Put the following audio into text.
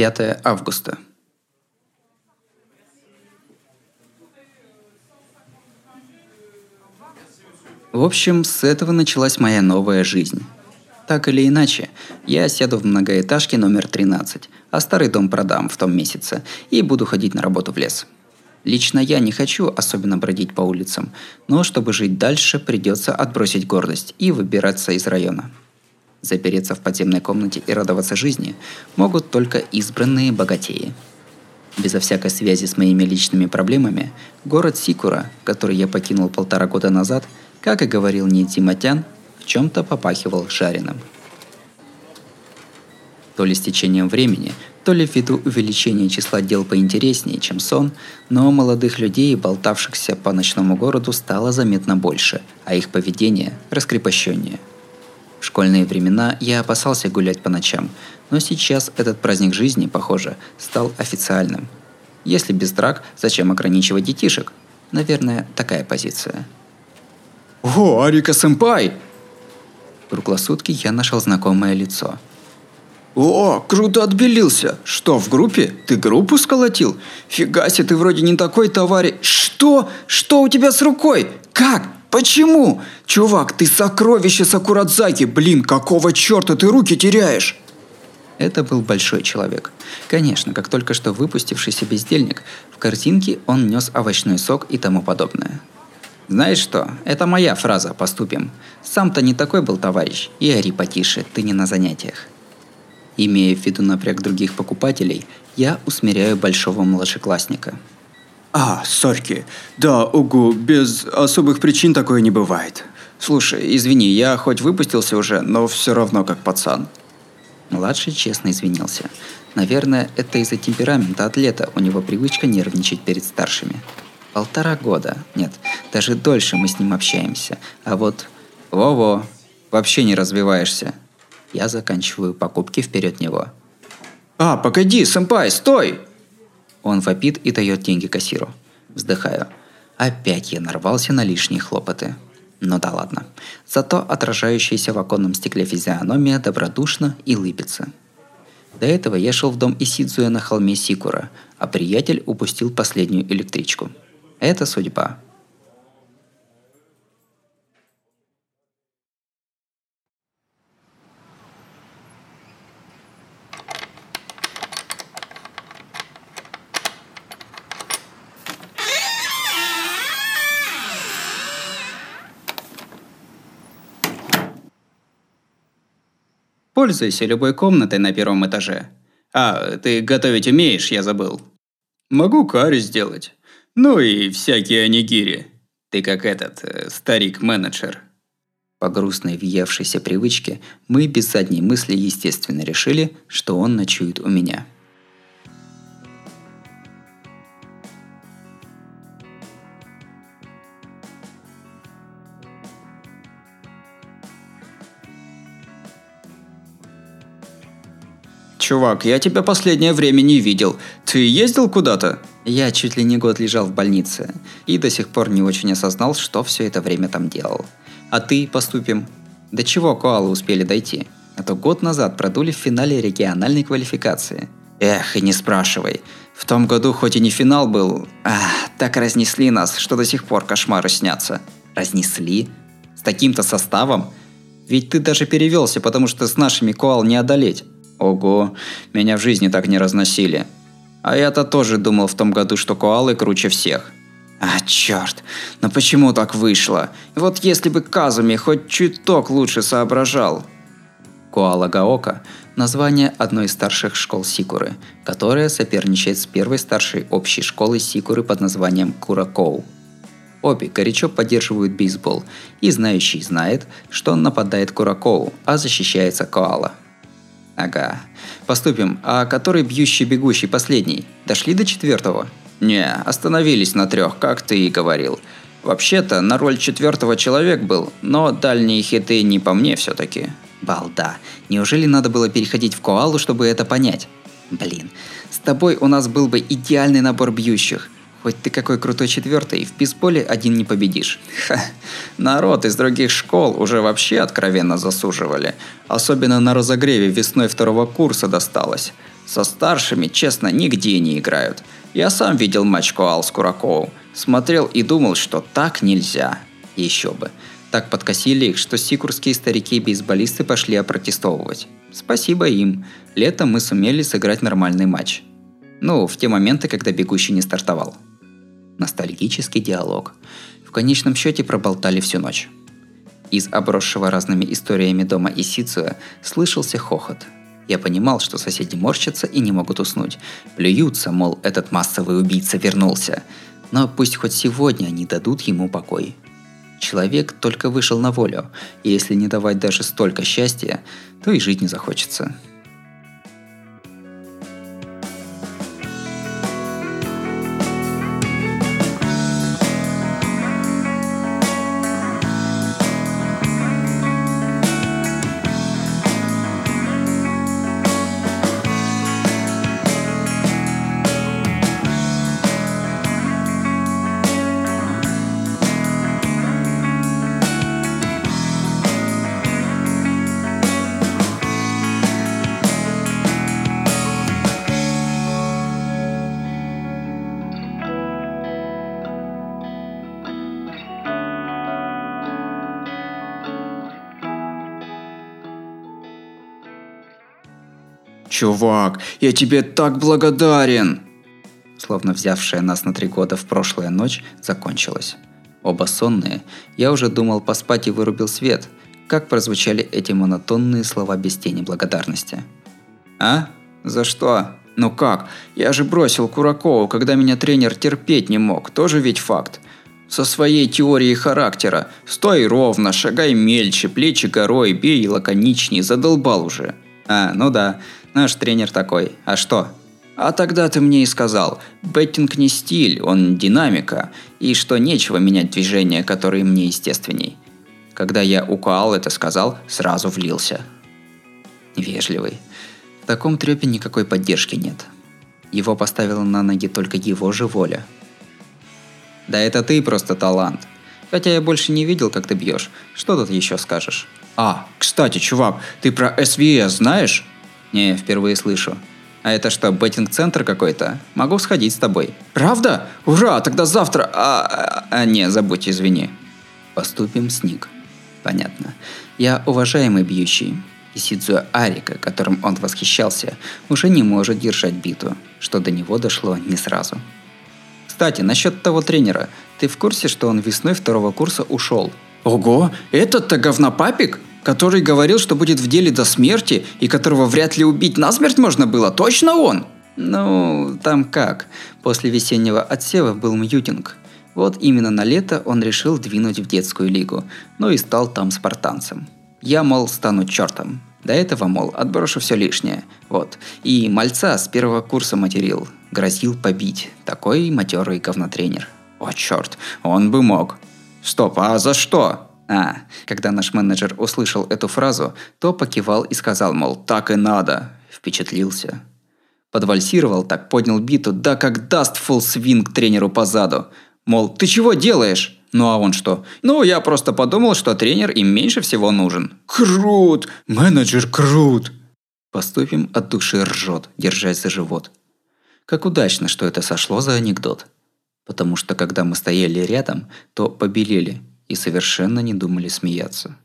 5 августа. В общем, с этого началась моя новая жизнь. Так или иначе, я сяду в многоэтажке номер 13, а старый дом продам в том месяце и буду ходить на работу в лес. Лично я не хочу особенно бродить по улицам, но чтобы жить дальше, придется отбросить гордость и выбираться из района. Запереться в подземной комнате и радоваться жизни могут только избранные богатеи. Безо всякой связи с моими личными проблемами, город Сикура, который я покинул полтора года назад, как и говорил Нити Матян, в чем-то попахивал жареным. То ли с течением времени, то ли ввиду увеличения числа дел поинтереснее, чем сон, но молодых людей, болтавшихся по ночному городу, стало заметно больше, а их поведение раскрепощеннее. В школьные времена я опасался гулять по ночам, но сейчас этот праздник жизни, похоже, стал официальным. Если без драк, зачем ограничивать детишек? Наверное, такая позиция. «О, Арика-сэмпай!» Круглосутки я нашел знакомое лицо. «О, круто отбелился! Что, в группе? Ты группу сколотил? Фига себе, ты вроде не такой товарищ... Что? Что у тебя с рукой? Как? Почему? Чувак, ты сокровище Сакурадзаки! Блин, какого черта ты руки теряешь?» Это был большой человек. Конечно, как только что выпустившийся бездельник, в картинке он нес овощной сок и тому подобное. Знаешь что, это моя фраза «поступим». Сам-то не такой был товарищ, и ори потише, ты не на занятиях. Имея в виду напряг других покупателей, я усмиряю большого младшеклассника. А, сорки. Да, угу, без особых причин такое не бывает. Слушай, извини, я хоть выпустился уже, но все равно как пацан. Младший честно извинился. Наверное, это из-за темперамента атлета, у него привычка нервничать перед старшими. Полтора года. Нет, даже дольше мы с ним общаемся. А вот... Во-во, вообще не развиваешься. Я заканчиваю покупки вперед него. А, погоди, сэмпай, стой! Он вопит и дает деньги кассиру. Вздыхаю. Опять я нарвался на лишние хлопоты. Ну да ладно. Зато отражающаяся в оконном стекле физиономия добродушна и лыбится. До этого я шел в дом Исидзуя на холме Сикура, а приятель упустил последнюю электричку – это судьба. Пользуйся любой комнатой на первом этаже. А, ты готовить умеешь, я забыл. Могу карри сделать. Ну и всякие анигири. Ты как этот, э, старик-менеджер. По грустной въевшейся привычке мы без задней мысли естественно решили, что он ночует у меня – Чувак, я тебя последнее время не видел. Ты ездил куда-то? Я чуть ли не год лежал в больнице и до сих пор не очень осознал, что все это время там делал. А ты поступим? До чего коалы успели дойти? А то год назад продули в финале региональной квалификации. Эх, и не спрашивай. В том году хоть и не финал был, ах, так разнесли нас, что до сих пор кошмары снятся. Разнесли? С таким-то составом? Ведь ты даже перевелся, потому что с нашими коал не одолеть. Ого, меня в жизни так не разносили. А я-то тоже думал в том году, что коалы круче всех. А, черт, но почему так вышло? Вот если бы Казуми хоть чуток лучше соображал. Коала Гаока – название одной из старших школ Сикуры, которая соперничает с первой старшей общей школой Сикуры под названием Куракоу. Обе горячо поддерживают бейсбол, и знающий знает, что он нападает Куракоу, а защищается Коала – Ага. Поступим. А который бьющий-бегущий последний? Дошли до четвертого? Не, остановились на трех, как ты и говорил. Вообще-то, на роль четвертого человек был, но дальние хиты не по мне все-таки. Балда. Неужели надо было переходить в коалу, чтобы это понять? Блин, с тобой у нас был бы идеальный набор бьющих – Хоть ты какой крутой четвертый, в бейсболе один не победишь. Ха, народ из других школ уже вообще откровенно засуживали. Особенно на разогреве весной второго курса досталось. Со старшими, честно, нигде не играют. Я сам видел матч Коал с Кураковым. Смотрел и думал, что так нельзя. Еще бы. Так подкосили их, что сикурские старики-бейсболисты пошли опротестовывать. Спасибо им. Летом мы сумели сыграть нормальный матч. Ну, в те моменты, когда бегущий не стартовал. Ностальгический диалог. В конечном счете проболтали всю ночь. Из обросшего разными историями дома Исицуя слышался хохот. Я понимал, что соседи морщатся и не могут уснуть. Плюются, мол, этот массовый убийца вернулся. Но пусть хоть сегодня они дадут ему покой. Человек только вышел на волю, и если не давать даже столько счастья, то и жить не захочется. Чувак, я тебе так благодарен! Словно взявшая нас на три года в прошлая ночь закончилась. Оба сонные, я уже думал поспать и вырубил свет, как прозвучали эти монотонные слова без тени благодарности. А? За что? Ну как? Я же бросил Куракову, когда меня тренер терпеть не мог. Тоже ведь факт. Со своей теорией характера. Стой ровно, шагай мельче, плечи горой, бей лаконичней, задолбал уже. А, ну да, наш тренер такой. А что? А тогда ты мне и сказал, беттинг не стиль, он динамика, и что нечего менять движения, которые мне естественней. Когда я у это сказал, сразу влился. Вежливый. В таком трепе никакой поддержки нет. Его поставила на ноги только его же воля. Да это ты просто талант. Хотя я больше не видел, как ты бьешь. Что тут еще скажешь? А, кстати, чувак, ты про SVS знаешь? Не, впервые слышу. А это что, беттинг-центр какой-то? Могу сходить с тобой. Правда? Ура, тогда завтра... А, а, а не, забудь, извини. Поступим с Ник. Понятно. Я уважаемый бьющий. И Сидзуя Арика, которым он восхищался, уже не может держать биту, что до него дошло не сразу. Кстати, насчет того тренера. Ты в курсе, что он весной второго курса ушел? Ого, этот-то говнопапик? Который говорил, что будет в деле до смерти, и которого вряд ли убить насмерть можно было, точно он? Ну, там как. После весеннего отсева был мьютинг. Вот именно на лето он решил двинуть в детскую лигу, ну и стал там спартанцем. Я, мол, стану чертом. До этого, мол, отброшу все лишнее. Вот. И мальца с первого курса материл. Грозил побить. Такой матерый говнотренер. О, черт, он бы мог. Стоп, а за что? А, когда наш менеджер услышал эту фразу, то покивал и сказал, мол, так и надо. Впечатлился. Подвальсировал так, поднял биту, да как даст фулл свинг тренеру по заду. Мол, ты чего делаешь? Ну а он что? Ну, я просто подумал, что тренер им меньше всего нужен. Крут! Менеджер крут! Поступим от души ржет, держась за живот. Как удачно, что это сошло за анекдот. Потому что когда мы стояли рядом, то побелели и совершенно не думали смеяться.